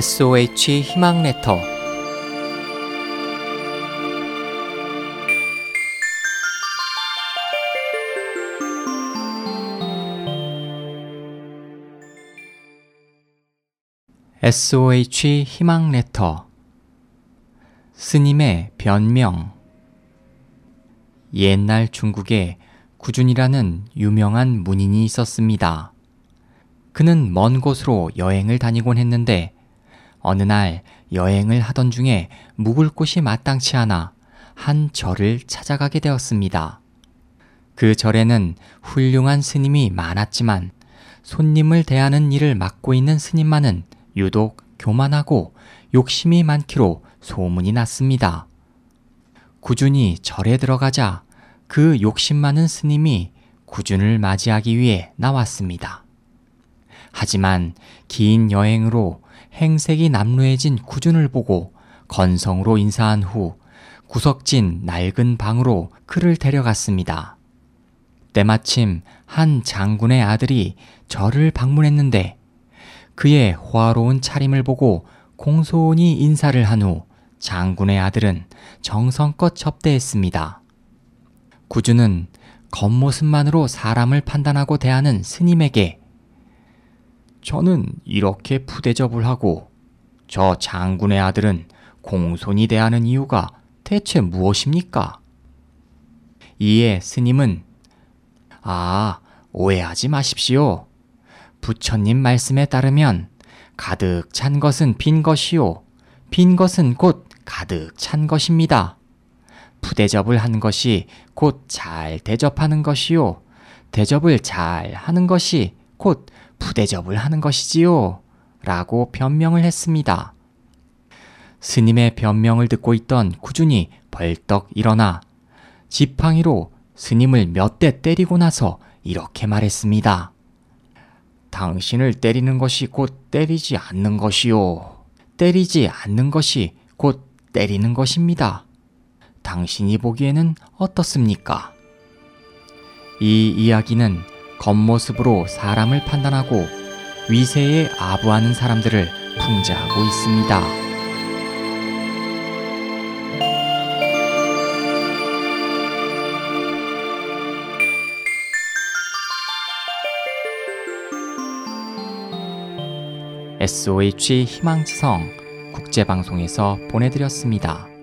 SOH 희망 레터. SOH 희망 레터. 스님의 변명. 옛날 중국에 구준이라는 유명한 문인이 있었습니다. 그는 먼 곳으로 여행을 다니곤 했는데 어느 날 여행을 하던 중에 묵을 곳이 마땅치 않아 한 절을 찾아가게 되었습니다. 그 절에는 훌륭한 스님이 많았지만 손님을 대하는 일을 맡고 있는 스님만은 유독 교만하고 욕심이 많기로 소문이 났습니다. 구준이 절에 들어가자 그 욕심 많은 스님이 구준을 맞이하기 위해 나왔습니다. 하지만 긴 여행으로 행색이 남루해진 구준을 보고 건성으로 인사한 후 구석진 낡은 방으로 그를 데려갔습니다. 때마침 한 장군의 아들이 절을 방문했는데 그의 호화로운 차림을 보고 공손히 인사를 한 후 장군의 아들은 정성껏 접대했습니다. 구주는 겉모습만으로 사람을 판단하고 대하는 스님에게 저는 이렇게 푸대접을 하고 저 장군의 아들은 공손히 대하는 이유가 대체 무엇입니까? 이에 스님은 아, 오해하지 마십시오. 부처님 말씀에 따르면 가득 찬 것은 빈 것이요. 빈 것은 곧 가득 찬 것입니다. 부대접을 한 것이 곧 잘 대접하는 것이요. 대접을 잘 하는 것이 곧 부대접을 하는 것이지요. 라고 변명을 했습니다. 스님의 변명을 듣고 있던 구준이 벌떡 일어나 지팡이로 스님을 몇 대 때리고 나서 이렇게 말했습니다. 당신을 때리는 것이 곧 때리지 않는 것이요. 때리지 않는 것이 곧 때리는 것입니다. 당신이 보기에는 어떻습니까? 이 이야기는 겉모습으로 사람을 판단하고 위세에 아부하는 사람들을 풍자하고 있습니다. SOH 희망지성 국제방송에서 보내드렸습니다.